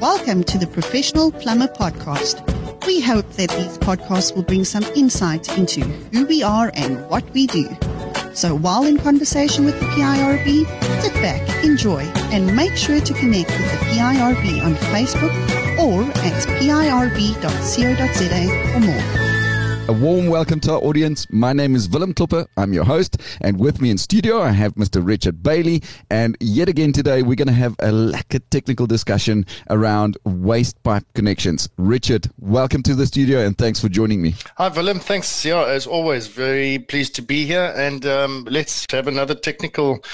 Welcome to the Professional Plumber Podcast. We hope that these podcasts will bring some insight into who we are and what we do. So while in conversation with the PIRB, sit back, enjoy, and make sure to connect with the PIRB on Facebook or at pirb.co.za for more. A warm welcome to our audience. My name is Willem Klopper. I'm your host. And with me in studio, I have Mr. Richard Bailey. And yet again today, we're going to have a lekker technical discussion around waste pipe connections. Richard, welcome to the studio and thanks for joining me. Hi, Willem. Thanks. Yeah, as always, very pleased to be here. And um, let's have another technical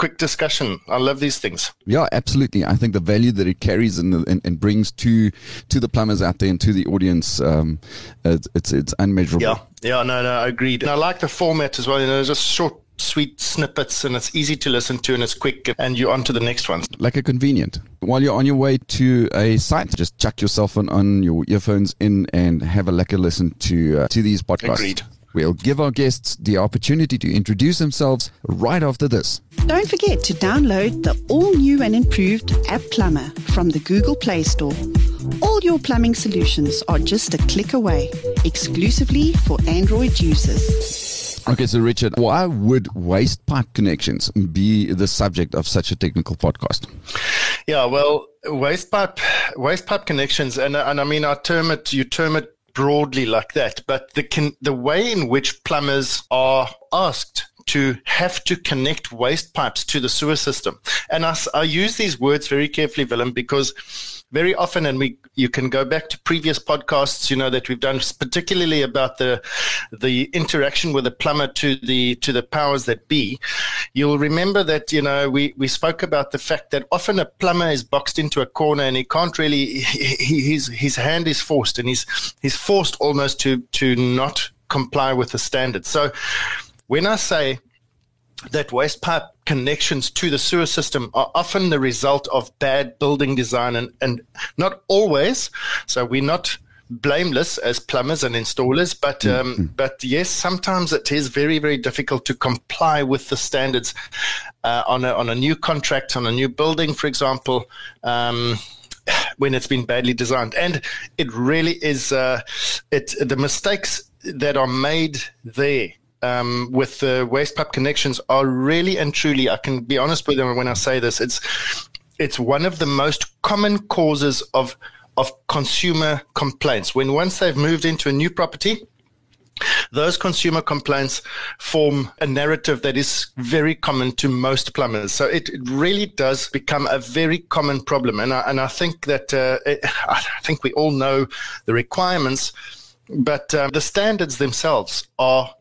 quick discussion. I love these things. Yeah, absolutely. I think the value that it carries and, and, and brings to to the plumbers out there and to the audience, um, it's, it's, it's unmeasurable. Yeah, yeah, no, no, I agreed. And I like the format as well. You know, just short sweet snippets and it's easy to listen to and it's quick and you're on to the next one. Like a convenient. While you're on your way to a site, just chuck yourself on, on your earphones in and have a lekker listen to uh, to these podcasts. Agreed. We'll give our guests the opportunity to introduce themselves right after this. Don't forget to download the all new and improved App Plumber from the Google Play Store. All your plumbing solutions are just a click away, exclusively for Android users. Okay, so Richard, why would waste pipe connections be the subject of such a technical podcast? Yeah, well, waste pipe, waste pipe connections, and and I mean, I term it, you term it broadly like that, but the can, the way in which plumbers are asked to have to connect waste pipes to the sewer system. And I, I use these words very carefully, Willem, because very often, and we you can go back to previous podcasts, you know, that we've done, particularly about the the interaction with the plumber to the to the powers that be. You'll remember that you know we we spoke about the fact that often a plumber is boxed into a corner and he can't really he, his his hand is forced and he's he's forced almost to to not comply with the standards. So when I say that waste pipe connections to the sewer system are often the result of bad building design and, and not always. So we're not blameless as plumbers and installers, but um, mm-hmm. but yes, sometimes it is very very difficult to comply with the standards uh, on a on a new contract on a new building, for example. Um, when it's been badly designed, and it really is, uh, it the mistakes that are made there um, with the waste pipe connections are really and truly, I can be honest with them when I say this, it's it's one of the most common causes of of consumer complaints. When once they've moved into a new property, those consumer complaints form a narrative that is very common to most plumbers. So it, it really does become a very common problem. And I, and I think that uh, it, I think we all know the requirements, but uh, the standards themselves are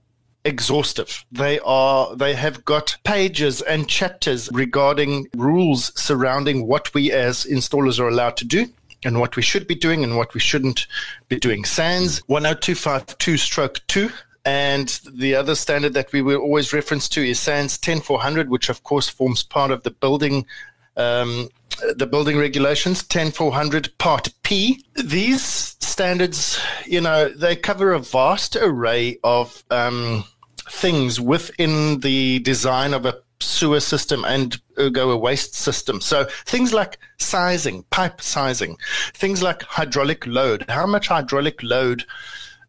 exhaustive. They are they have got pages and chapters regarding rules surrounding what we as installers are allowed to do and what we should be doing and what we shouldn't be doing. SANS 10252 stroke 2 and the other standard that we will always reference to is SANS 10400 which of course forms part of the building um, the building regulations 10400 part P. These standards, you know, they cover a vast array of um, things within the design of a sewer system and ergo a waste system. So things like sizing, pipe sizing, things like hydraulic load. How much hydraulic load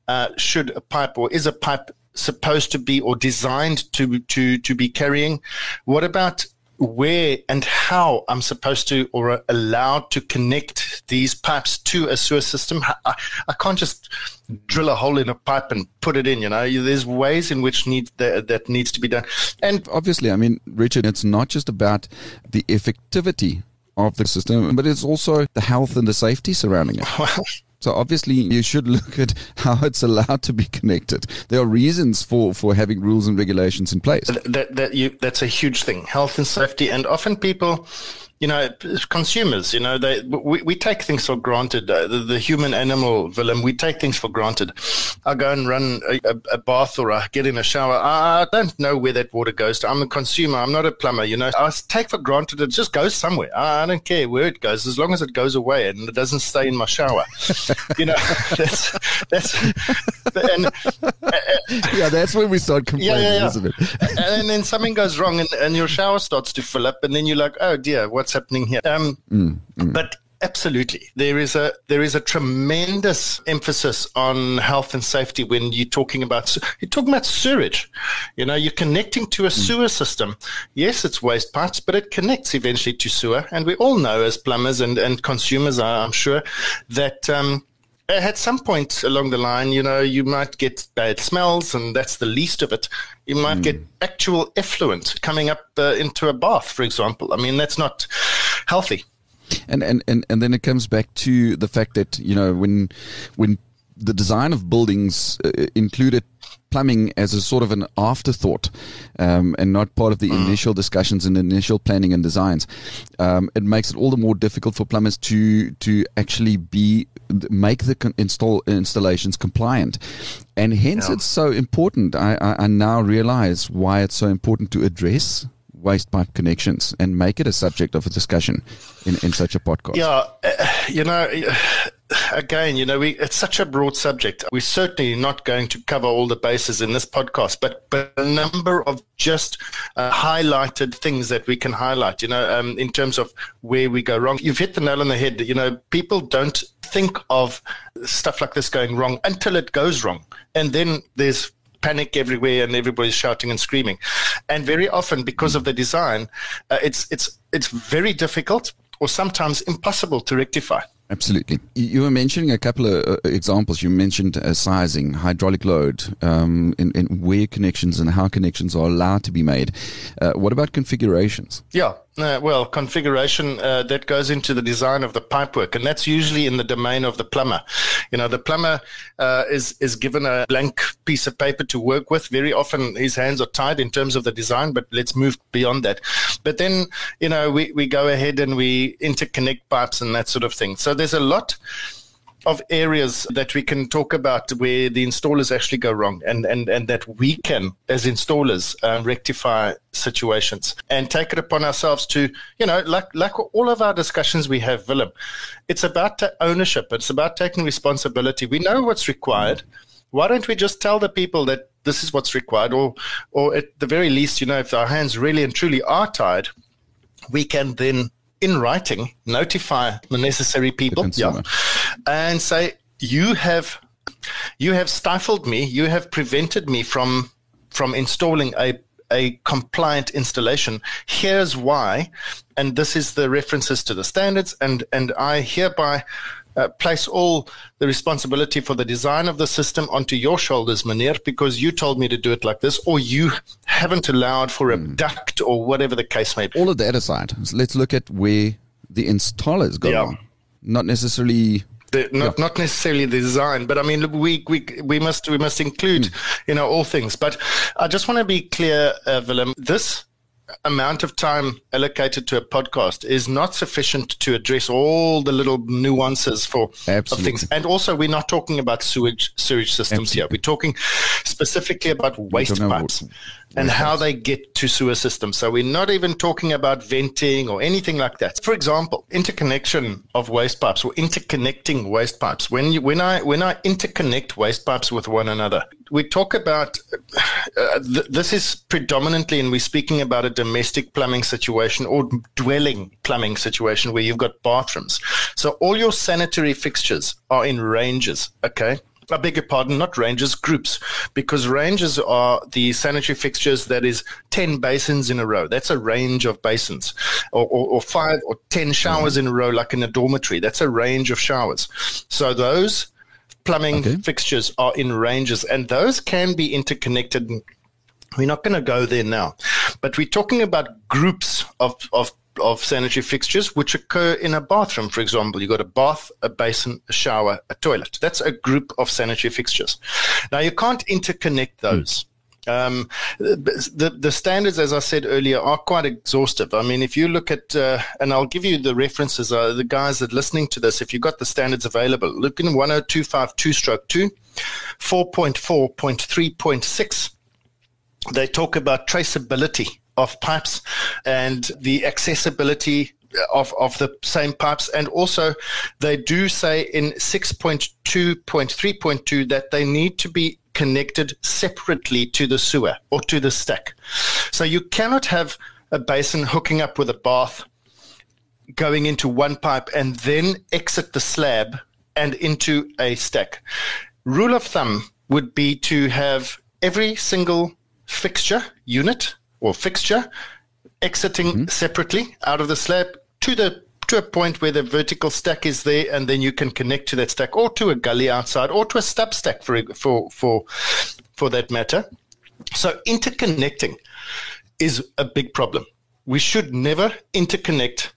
uh, should a pipe or is a pipe supposed to be or designed to to to be carrying? What about where and how I'm supposed to or allowed to connect these pipes to a sewer system. I, I, can't just drill a hole in a pipe and put it in. You know, there's ways in which needs that, that needs to be done. And obviously, I mean, Richard, it's not just about the effectivity of the system, but it's also the health and the safety surrounding it. Well, so obviously, you should look at how it's allowed to be connected. There are reasons for, for having rules and regulations in place. That, that you, that's a huge thing, health and safety. And often people you know, consumers, you know, they, we, we take things for granted. Uh, the, the, human animal, Willem, we take things for granted. I go and run a, a, bath or I get in a shower. I don't know where that water goes to. I'm a consumer. I'm not a plumber, you know. I take for granted it just goes somewhere. I, I don't care where it goes as long as it goes away and it doesn't stay in my shower. you know, that's, that's, and, yeah, that's when we start complaining, yeah, yeah, yeah. isn't it? and then something goes wrong and, and your shower starts to fill up and then you're like, oh dear, what's happening here. Um, mm, mm. But absolutely. There is a there is a tremendous emphasis on health and safety when you're talking about you're talking about sewage. You know, you're connecting to a mm. sewer system. Yes, it's waste pipes, but it connects eventually to sewer. And we all know as plumbers and, and consumers, I'm sure, that um, at some point along the line, you know, you might get bad smells, and that's the least of it. You might mm. get actual effluent coming up uh, into a bath, for example. I mean, that's not healthy. And, and and and then it comes back to the fact that you know when when the design of buildings uh, included plumbing as a sort of an afterthought um, and not part of the mm. initial discussions and initial planning and designs. Um, it makes it all the more difficult for plumbers to to actually be make the con- install installations compliant, and hence yeah. it's so important. I, I, I now realize why it's so important to address waste pipe connections and make it a subject of a discussion in, in such a podcast. Yeah, uh, you know, again, you know, we, it's such a broad subject. We're certainly not going to cover all the bases in this podcast, but, but a number of just uh, highlighted things that we can highlight, you know, um, in terms of where we go wrong. You've hit the nail on the head. You know, people don't think of stuff like this going wrong until it goes wrong. And then there's panic everywhere and everybody's shouting and screaming. And very often, because of the design, uh, it's it's it's very difficult or sometimes impossible to rectify. Absolutely. You were mentioning a couple of uh, examples. You mentioned uh, sizing, hydraulic load, um, in, in where connections and how connections are allowed to be made. Uh, what about configurations? Yeah. Uh, well, configuration uh, that goes into the design of the pipework, and that's usually in the domain of the plumber. You know, the plumber uh, is is given a blank piece of paper to work with. Very often, his hands are tied in terms of the design, but let's move beyond that. But then, you know, we, we go ahead and we interconnect pipes and that sort of thing. So there's a lot of areas that we can talk about where the installers actually go wrong and, and, and that we can, as installers, uh, rectify situations and take it upon ourselves to, you know, like, like all of our discussions we have, Willem, it's about ownership. It's about taking responsibility. We know what's required. Why don't we just tell the people that this is what's required or, or at the very least, you know, if our hands really and truly are tied, we can then in writing notify the necessary people yeah, and say you have you have stifled me you have prevented me from from installing a a compliant installation here's why and this is the references to the standards and and i hereby uh, place all the responsibility for the design of the system onto your shoulders, Meneer, because you told me to do it like this, or you haven't allowed for a mm. duct or whatever the case may be. All of that aside, let's look at where the installers go yeah. wrong. Not necessarily the, not yeah. not necessarily the design, but I mean we we we must we must include mm. you know all things. But I just want to be clear, uh, Willem. This amount of time allocated to a podcast is not sufficient to address all the little nuances for of things. And also, we're not talking about sewage sewage systems Absolutely. here. We're talking specifically about waste pipes and how they get to sewer systems. So we're not even talking about venting or anything like that. For example, interconnection of waste pipes or interconnecting waste pipes. When you, when I when I interconnect waste pipes with one another, we talk about uh, th- this is predominantly, and we're speaking about a domestic plumbing situation or dwelling plumbing situation where you've got bathrooms. So all your sanitary fixtures are in ranges. Okay. I beg your pardon, not ranges, groups, because ranges are the sanitary fixtures that is 10 basins in a row. That's a range of basins, or, or, or five or 10 showers mm-hmm. in a row, like in a dormitory. That's a range of showers. So those plumbing okay. fixtures are in ranges, and those can be interconnected. We're not going to go there now, but we're talking about groups of, of of sanitary fixtures which occur in a bathroom, for example. You've got a bath, a basin, a shower, a toilet. That's a group of sanitary fixtures. Now, you can't interconnect those. Um, the the standards, as I said earlier, are quite exhaustive. I mean, if you look at, uh, and I'll give you the references. Uh, the guys that are listening to this, if you've got the standards available, look in 10252 stroke 2, 4.4.3.6. They talk about traceability of pipes and the accessibility of, of the same pipes. And also, they do say in 6.2.3.2 that they need to be connected separately to the sewer or to the stack. So you cannot have a basin hooking up with a bath going into one pipe and then exit the slab and into a stack. Rule of thumb would be to have every single fixture unit or fixture exiting mm-hmm. separately out of the slab to the to a point where the vertical stack is there, and then you can connect to that stack, or to a gully outside, or to a stub stack for for for for that matter. So interconnecting is a big problem. We should never interconnect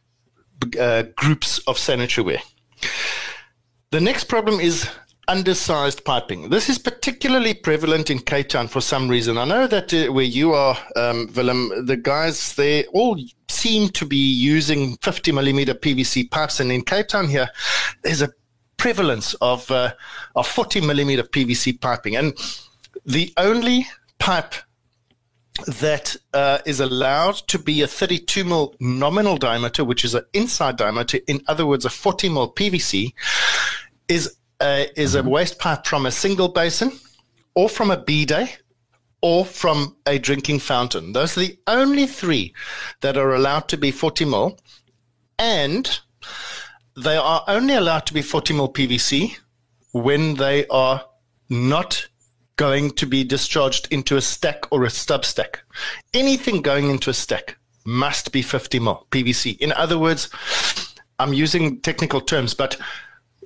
uh, groups of sanitary ware. The next problem is undersized piping. This is particularly prevalent in Cape Town for some reason. I know that uh, where you are, um, Willem, the guys they all seem to be using 50 millimeter PVC pipes, and in Cape Town here, there's a prevalence of uh, of 40 millimeter PVC piping, and the only pipe that uh, is allowed to be a 32 mil nominal diameter, which is an inside diameter, in other words, a 40 mil PVC, is a, is a mm-hmm. waste pipe from a single basin, or from a bidet, or from a drinking fountain. Those are the only three that are allowed to be 40 mil, and they are only allowed to be 40 mil PVC when they are not going to be discharged into a stack or a stub stack. Anything going into a stack must be 50 mil PVC. In other words, I'm using technical terms, but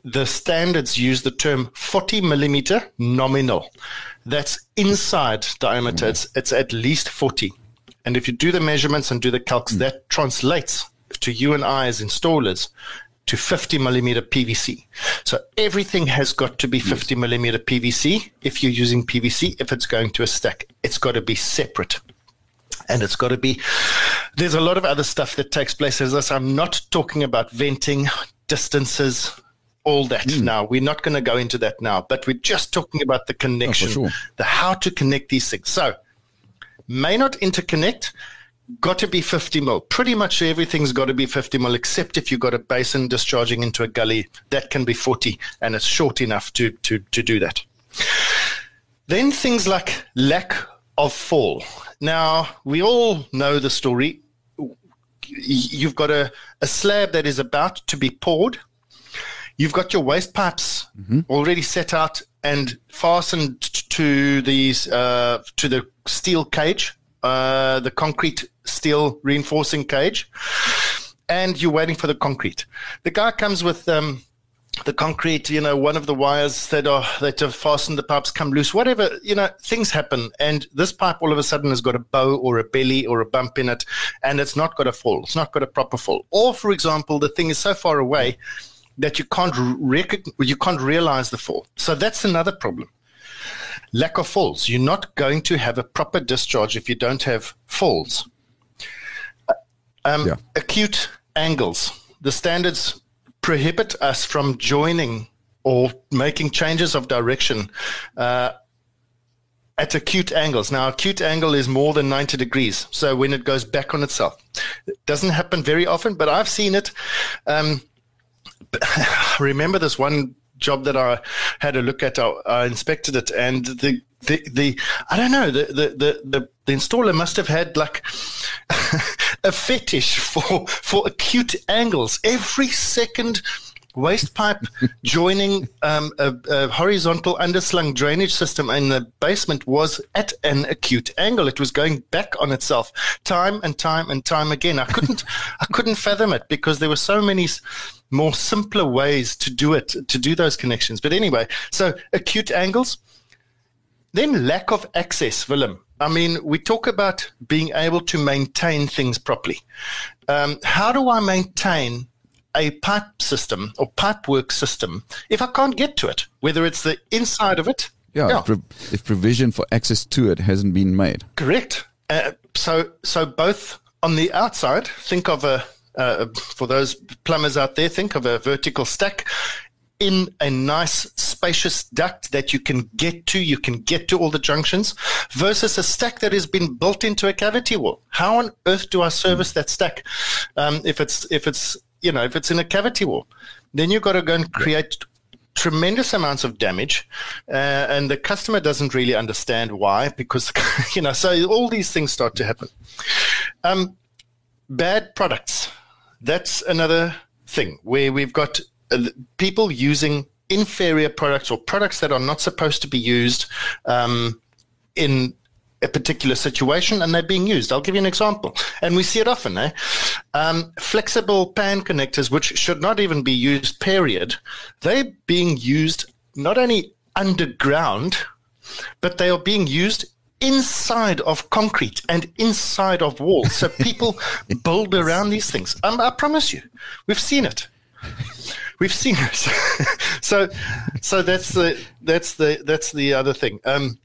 the standards use the term 40 millimeter nominal. That's inside diameter. Mm. It's, it's at least 40. And if you do the measurements and do the calcs, mm. that translates to you and I as installers to 50 millimeter PVC. So everything has got to be 50 yes. millimeter PVC if you're using PVC. If it's going to a stack, it's got to be separate. And it's got to be, there's a lot of other stuff that takes place as this. I'm not talking about venting, distances, all that mm. now. We're not going to go into that now, but we're just talking about the connection, oh, sure. the how to connect these things. So, may not interconnect, got to be 50 mil. Pretty much everything's got to be 50 mil, except if you've got a basin discharging into a gully, that can be 40, and it's short enough to, to, to do that. Then things like lack of fall. Now, we all know the story. You've got a, a slab that is about to be poured You've got your waste pipes mm-hmm. already set out and fastened to these uh, to the steel cage, uh, the concrete steel reinforcing cage, and you're waiting for the concrete. The guy comes with um, the concrete, you know, one of the wires that are that have fastened the pipes come loose, whatever, you know, things happen. And this pipe all of a sudden has got a bow or a belly or a bump in it, and it's not got a fall. It's not got a proper fall. Or, for example, the thing is so far away that you can't rec- you can't realize the fall. So that's another problem. Lack of falls. You're not going to have a proper discharge if you don't have falls. Uh, um, yeah. Acute angles. The standards prohibit us from joining or making changes of direction uh, at acute angles. Now, acute angle is more than 90 degrees. So when it goes back on itself, it doesn't happen very often, but I've seen it. Um, remember this one job that I had a look at. I, I inspected it, and the the the I don't know the the, the, the installer must have had like a fetish for for acute angles. Every second waste pipe joining um, a, a, horizontal underslung drainage system in the basement was at an acute angle. It was going back on itself time and time and time again. I couldn't I couldn't fathom it because there were so many more simpler ways to do it, to do those connections. But anyway, so acute angles, then lack of access, Willem. I mean, we talk about being able to maintain things properly. Um, how do I maintain a pipe system or pipe work system if I can't get to it, whether it's the inside of it? Yeah, yeah. If, if provision for access to it hasn't been made. Correct. Uh, so, so both on the outside, think of a uh, for those plumbers out there, think of a vertical stack in a nice spacious duct that you can get to, you can get to all the junctions, versus a stack that has been built into a cavity wall. How on earth do I service that stack um, if it's if it's you know if it's in a cavity wall? Then you've got to go and create tremendous amounts of damage, uh, and the customer doesn't really understand why because you know so all these things start to happen. Um, bad products that's another thing where we've got uh, people using inferior products or products that are not supposed to be used um, in a particular situation and they're being used. I'll give you an example. And we see it often. Eh? Um, flexible pan connectors, which should not even be used, period, they're being used not only underground, but they are being used inside of concrete and inside of walls. So people build around these things. Um, I promise you, we've seen it. We've seen it. so, so that's the that's the that's the other thing. Um,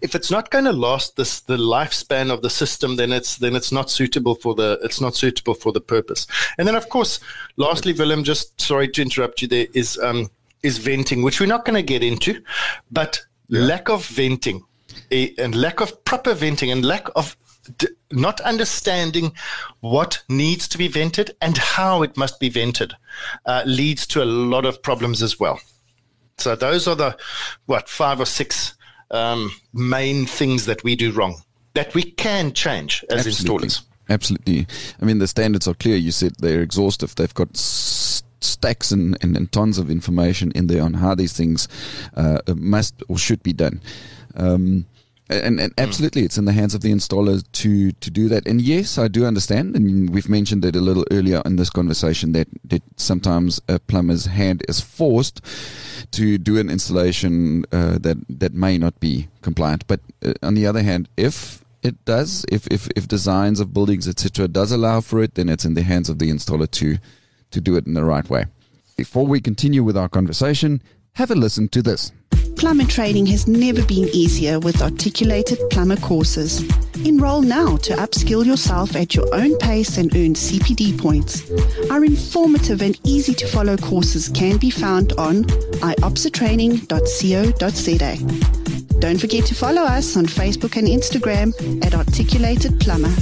if it's not going to last this the lifespan of the system, then it's then it's not suitable for the it's not suitable for the purpose. And then, of course, lastly, Willem, just sorry to interrupt you. There is um, is venting, which we're not going to get into, but yeah. lack of venting a, and lack of proper venting and lack of d- not understanding what needs to be vented and how it must be vented uh, leads to a lot of problems as well. So those are the what five or six um, main things that we do wrong that we can change as Absolutely. installers. Absolutely. I mean, the standards are clear. You said they're exhaustive. They've got stacks and, and, and, tons of information in there on how these things uh, must or should be done. Um, and, and, hmm. absolutely, it's in the hands of the installer to to do that. And yes, I do understand, and we've mentioned it a little earlier in this conversation that, that sometimes a plumber's hand is forced to do an installation uh, that that may not be compliant. But uh, on the other hand, if it does, if if, if designs of buildings etc. does allow for it, then it's in the hands of the installer to to do it in the right way. Before we continue with our conversation, have a listen to this. Plumber training has never been easier with articulated plumber courses. Enroll now to upskill yourself at your own pace and earn CPD points. Our informative and easy to follow courses can be found on iopsatraining.co.za. Don't forget to follow us on Facebook and Instagram at Articulated Plumber.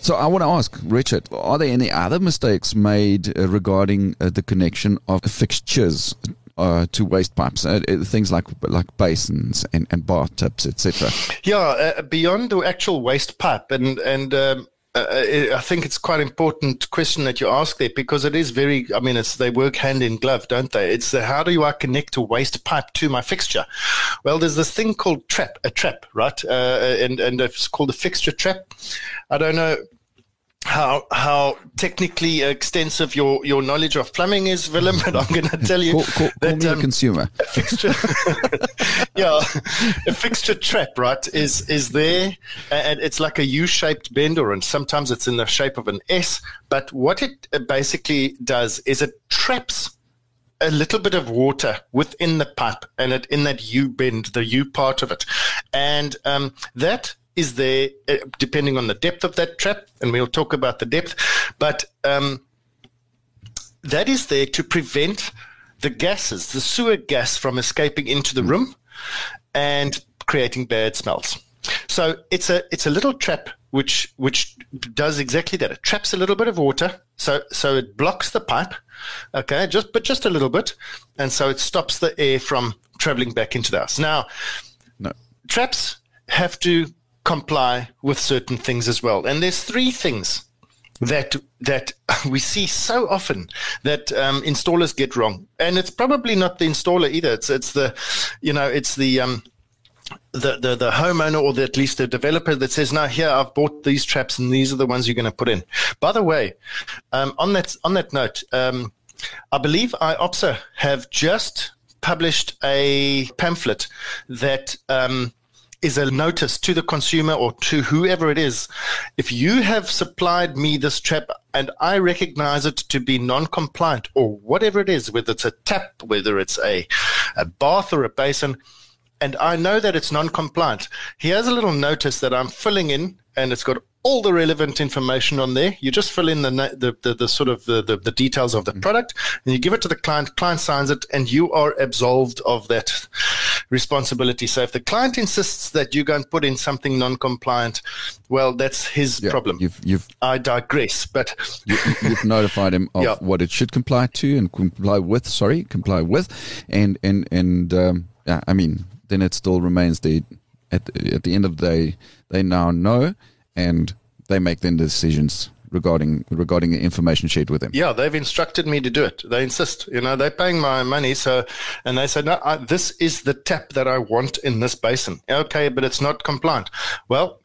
So I want to ask Richard: Are there any other mistakes made uh, regarding uh, the connection of fixtures uh, to waste pipes, uh, uh, things like like basins and, and bath tubs, etc. Yeah, uh, beyond the actual waste pipe, and and um, uh, I think it's quite important question that you ask there because it is very. I mean, it's they work hand in glove, don't they? It's the how do I connect a waste pipe to my fixture? Well, there's this thing called trap, a trap, right? Uh, and and it's called a fixture trap. I don't know how how technically extensive your, your knowledge of plumbing is, Willem, but I'm going to tell you call, call, that call um, a consumer. A fixture, yeah, a fixture trap, right, is is there, and it's like a U-shaped bender, and sometimes it's in the shape of an S. But what it basically does is it traps a little bit of water within the pipe, and it in that U bend, the U part of it, and um, that is there uh, depending on the depth of that trap, and we'll talk about the depth, but um, that is there to prevent the gases, the sewer gas, from escaping into the mm. room and creating bad smells. So it's a it's a little trap which which does exactly that. It traps a little bit of water, so so it blocks the pipe, okay, just but just a little bit, and so it stops the air from traveling back into the house. Now, no. traps have to comply with certain things as well. And there's three things that that we see so often that um, installers get wrong, and it's probably not the installer either. It's it's the you know it's the um, the, the the homeowner or the, at least the developer that says, "Now here I've bought these traps, and these are the ones you're going to put in." By the way, um, on that on that note, um, I believe IOPSA have just published a pamphlet that um, is a notice to the consumer or to whoever it is. If you have supplied me this trap and I recognize it to be non compliant or whatever it is, whether it's a tap, whether it's a, a bath or a basin, and I know that it's non compliant, here's a little notice that I'm filling in and it's got all the relevant information on there. You just fill in the the, the, the sort of the, the, the, details of the mm-hmm. product, and you give it to the client. Client signs it, and you are absolved of that responsibility. So if the client insists that you go and put in something non-compliant, well, that's his yeah, problem. You've, you've, I digress, but you, have notified him of yeah. what it should comply to and comply with. Sorry, comply with, and and and um, yeah, I mean, then it still remains the at the, at the end of the day, they now know and they make then decisions regarding regarding the information shared with them. Yeah, they've instructed me to do it. They insist. You know, they're paying my money, so and they said, no, I, this is the tap that I want in this basin. Okay, but it's not compliant. Well.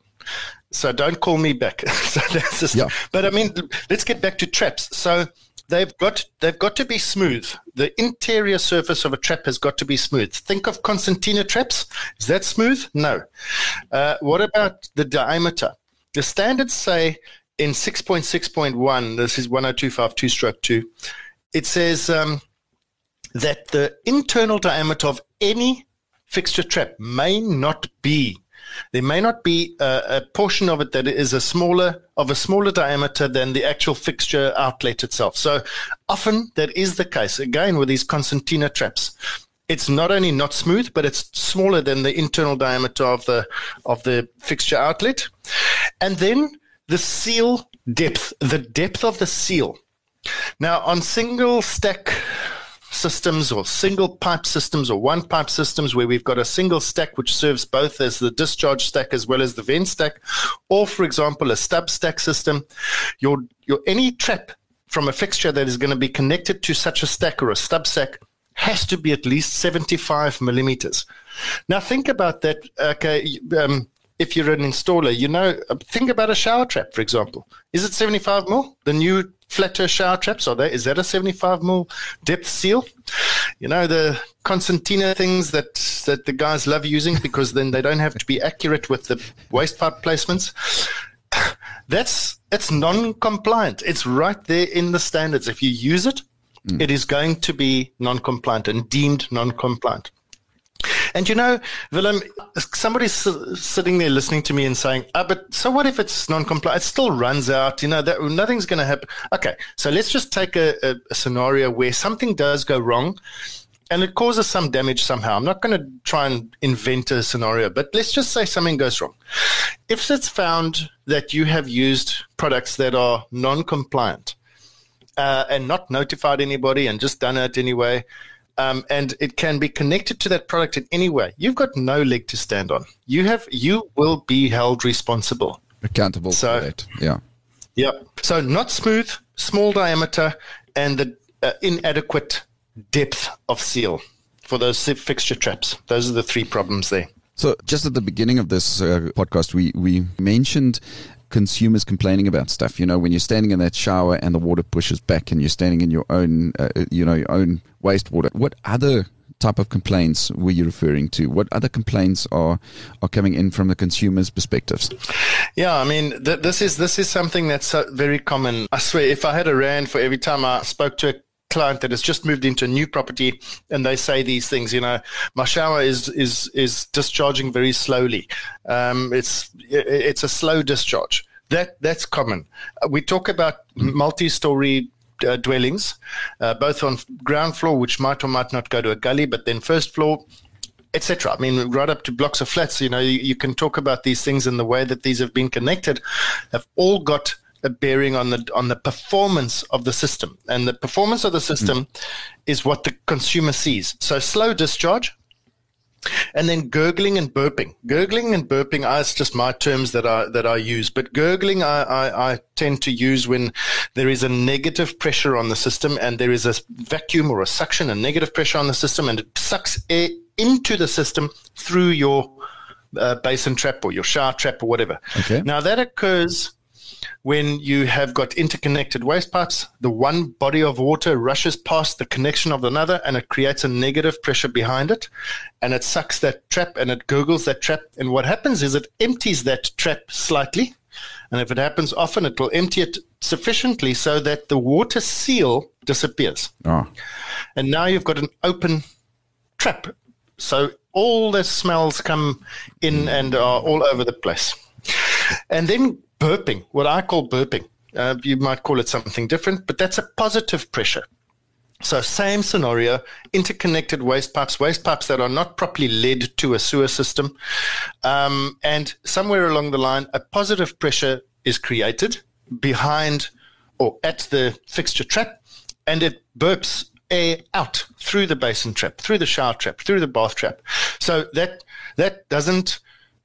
So don't call me back. so that's just, yeah. But I mean, let's get back to traps. So they've got they've got to be smooth. The interior surface of a trap has got to be smooth. Think of concertina traps. Is that smooth? No. Uh, what about the diameter? The standards say in 6.6.1, this is 10252 stroke 2, it says um, that the internal diameter of any fixture trap may not be there may not be a, a, portion of it that is a smaller of a smaller diameter than the actual fixture outlet itself. So often that is the case. Again, with these concertina traps, it's not only not smooth, but it's smaller than the internal diameter of the of the fixture outlet. And then the seal depth, the depth of the seal. Now, on single stack systems or single pipe systems or one pipe systems where we've got a single stack which serves both as the discharge stack as well as the vent stack, or for example, a stub stack system, your, your any trap from a fixture that is going to be connected to such a stack or a stub stack has to be at least 75 millimeters. Now, think about that. Okay, um, if you're an installer, you know, think about a shower trap, for example. Is it 75 mil? The new flatter shower traps are they? Is that a 75 mil depth seal? You know, the concertina things that, that the guys love using because then they don't have to be accurate with the waste pipe placements. That's, it's non-compliant. It's right there in the standards. If you use it, mm. it is going to be non-compliant and deemed non-compliant. And you know, Willem, somebody's sitting there listening to me and saying, ah, but so what if it's non-compliant? It still runs out. You know, that nothing's going to happen. Okay, so let's just take a, a, a scenario where something does go wrong and it causes some damage somehow. I'm not going to try and invent a scenario, but let's just say something goes wrong. If it's found that you have used products that are non-compliant uh, and not notified anybody and just done it anyway, um, and it can be connected to that product in any way, you've got no leg to stand on. You have, you will be held responsible, accountable so, for it. Yeah, yeah. So not smooth, small diameter, and the uh, inadequate depth of seal for those fixture traps. Those are the three problems there. So, just at the beginning of this uh, podcast, we, we mentioned consumers complaining about stuff. You know, when you're standing in that shower and the water pushes back, and you're standing in your own, uh, you know, your own wastewater. What other type of complaints were you referring to? What other complaints are are coming in from the consumer's perspectives? Yeah, I mean, th- this is this is something that's uh, very common. I swear, if I had a rand for every time I spoke to a client that has just moved into a new property and they say these things you know my shower is is is discharging very slowly. Um, it's it's a slow discharge. That that's common. We talk about multi-story uh, dwellings uh, both on ground floor which might or might not go to a gully but then first floor etc. I mean, right up to blocks of flats, you know, you, you, can talk about these things and the way that these have been connected have all got a bearing on the on the performance of the system, and the performance of the system mm. is what the consumer sees. So slow discharge, and then gurgling and burping. Gurgling and burping are just my terms that I that I use, but gurgling I, I, I tend to use when there is a negative pressure on the system and there is a vacuum or a suction, a negative pressure on the system, and it sucks air into the system through your uh, basin trap or your shower trap or whatever. Okay. Now that occurs when you have got interconnected waste pipes, the one body of water rushes past the connection of another and it creates a negative pressure behind it. And it sucks that trap and it gurgles that trap. And what happens is it empties that trap slightly. And if it happens often, it will empty it sufficiently so that the water seal disappears. Oh. And now you've got an open trap. So all the smells come in and are all over the place. And then burping, what I call burping. Uh, you might call it something different, but that's a positive pressure. So, same scenario, interconnected waste pipes, waste pipes that are not properly led to a sewer system. Um, and somewhere along the line, a positive pressure is created behind or at the fixture trap, and it burps air out through the basin trap, through the shower trap, through the bath trap. So, that, that doesn't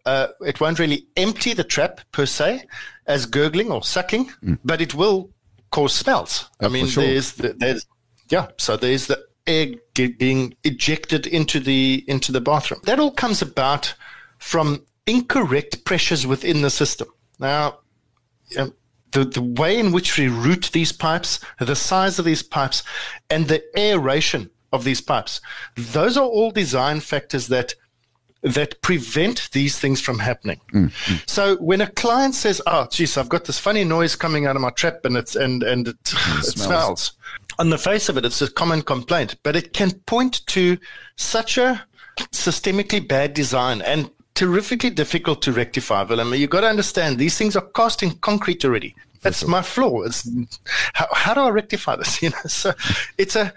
uh, it won't really empty the trap per se. as gurgling or sucking, mm. but it will cause smells. I mean, sure. there's the, there's yeah, so there's the air being ejected into the into the bathroom. That all comes about from incorrect pressures within the system. Now, um, the, the way in which we route these pipes, the size of these pipes, and the aeration of these pipes, those are all design factors that that prevent these things from happening. Mm, mm. So when a client says, "Oh, geez, I've got this funny noise coming out of my trap, and it's and and it, it, it smells. smells," on the face of it, it's a common complaint, but it can point to such a systemically bad design and terrifically difficult to rectify, Willem. You've got to understand these things are cast in concrete already. That's sure. my flaw. It's how, how do I rectify this? You know, so it's a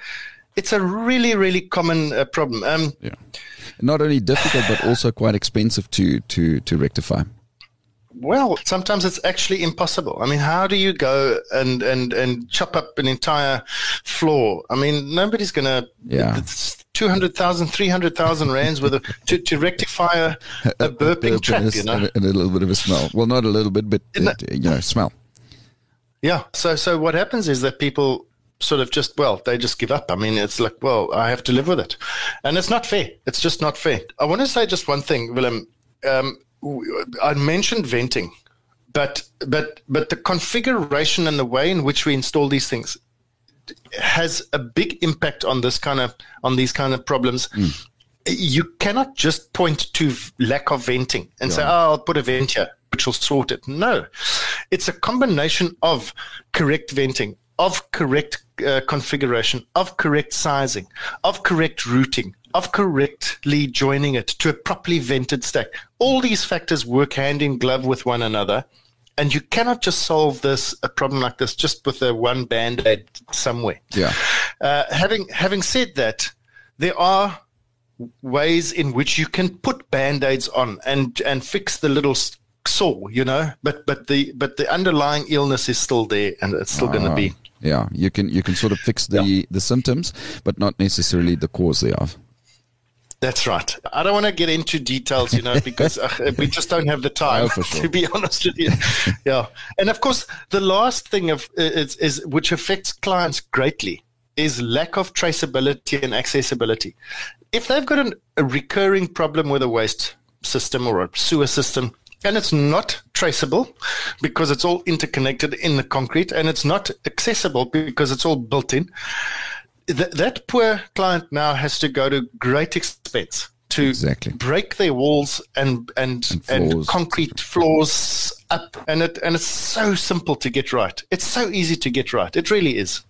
it's a really really common uh, problem. Um, yeah, not only difficult but also quite expensive to to to rectify. Well, sometimes it's actually impossible. I mean, how do you go and and and chop up an entire floor? I mean, nobody's going to. Yeah. 200,000, 300,000 rands with a, to, to rectify a, a burping trap, you know. And a, little bit of a smell. Well, not a little bit, but, uh, it, you know, smell. Yeah. So, so what happens is that people sort of just, well, they just give up. I mean, it's like, well, I have to live with it. And it's not fair. It's just not fair. I want to say just one thing, Willem. Um, I mentioned venting, but but but the configuration and the way in which we install these things has a big impact on this kind of on these kind of problems. Mm. You cannot just point to lack of venting and yeah. say, "Oh, I'll put a vent here, which will sort it." No, it's a combination of correct venting, of correct uh, configuration, of correct sizing, of correct routing, of correctly joining it to a properly vented stack. All these factors work hand in glove with one another. And you cannot just solve this a problem like this just with a one band aid somewhere. Yeah. Uh, having having said that, there are ways in which you can put band aids on and and fix the little sore, you know. But but the but the underlying illness is still there, and it's still uh, going to be. Ah, yeah, you can you can sort of fix the yeah. the symptoms, but not necessarily the cause thereof. That's right. I don't want to get into details, you know, because uh, we just don't have the time. Oh, sure. To be honest with you, yeah. And of course, the last thing of is, is which affects clients greatly is lack of traceability and accessibility. If they've got an, a recurring problem with a waste system or a sewer system, and it's not traceable because it's all interconnected in the concrete, and it's not accessible because it's all built in. Th- that poor client now has to go to great expense to exactly. break their walls and and and, and concrete floors up and it and it's so simple to get right. It's so easy to get right. It really is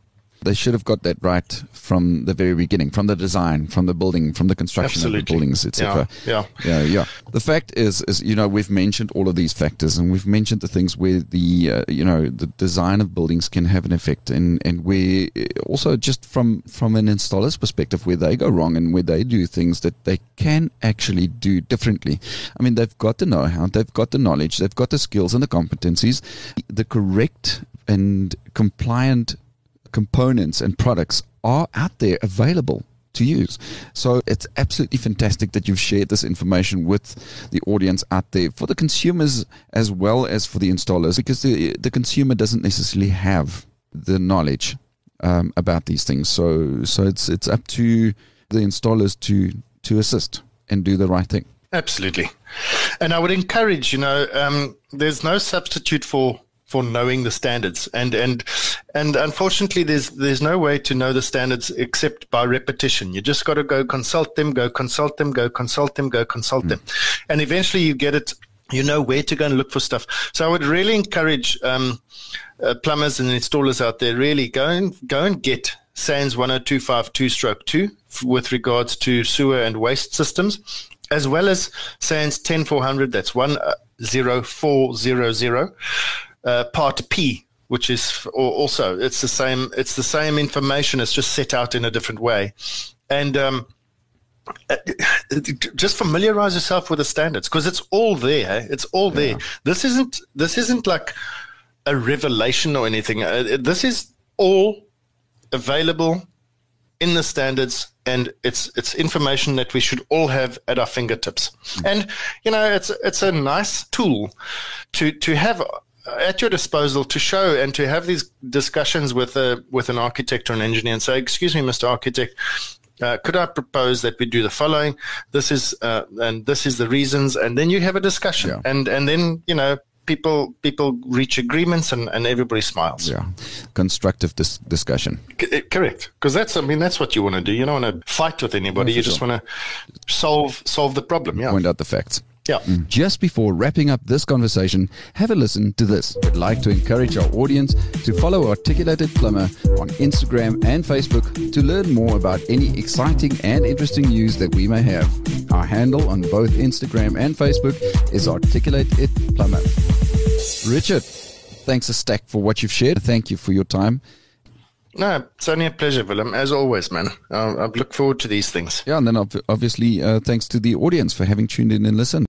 they should have got that right from the very beginning, from the design, from the building, from the construction Absolutely. of the buildings, etc. Yeah, yeah, yeah, yeah. The fact is, is you know, we've mentioned all of these factors, and we've mentioned the things where the uh, you know the design of buildings can have an effect, and and where uh, also just from from an installer's perspective, where they go wrong and where they do things that they can actually do differently. I mean, they've got the know-how, they've got the knowledge, they've got the skills and the competencies, the correct and compliant components and products are out there available to use. So it's absolutely fantastic that you've shared this information with the audience out there for the consumers as well as for the installers because the the consumer doesn't necessarily have the knowledge um, about these things. So so it's it's up to the installers to to assist and do the right thing. Absolutely, and I would encourage. You know, um, there's no substitute for for knowing the standards and and and unfortunately there's there's no way to know the standards except by repetition. You just got to go consult them go consult them go consult them go consult mm. them. And eventually you get it you know where to go and look for stuff. So i would really encourage um, uh, plumbers and installers out there really go and go and get SANS 10252 stroke 2 with regards to sewer and waste systems as well as SANS 10400 that's 10400 uh, part P, which is also it's the same. It's the same information. It's just set out in a different way, and um, uh, just familiarize yourself with the standards because it's all there. It's all there. Yeah. This isn't this isn't like a revelation or anything. Uh, this is all available in the standards and it's it's information that we should all have at our fingertips mm. and you know it's it's a nice tool to to have at your disposal to show and to have these discussions with a with an architect or an engineer and say, "Excuse me, Mr. Architect." Uh, could I propose that we do the following? This is uh, and this is the reasons, and then you have a discussion, Yeah. and and then you know people people reach agreements, and, and everybody smiles. Yeah. Constructive dis- discussion. C- eh, correct, because that's I mean that's what you want to do. You don't want to fight with anybody. No, you just sure. want to solve solve the problem. Yeah, Point out the facts. Yeah. Just before wrapping up this conversation, have a listen to this. We'd like to encourage our audience to follow Articulated Plumber on Instagram and Facebook to learn more about any exciting and interesting news that we may have. Our handle on both Instagram and Facebook is Articulate It Plumber. Richard, thanks a stack for what you've shared. Thank you for your time. No, it's only a pleasure, Willem. As always, man. Uh, I look forward to these things. Yeah, and then ob- obviously uh, thanks to the audience for having tuned in and listened.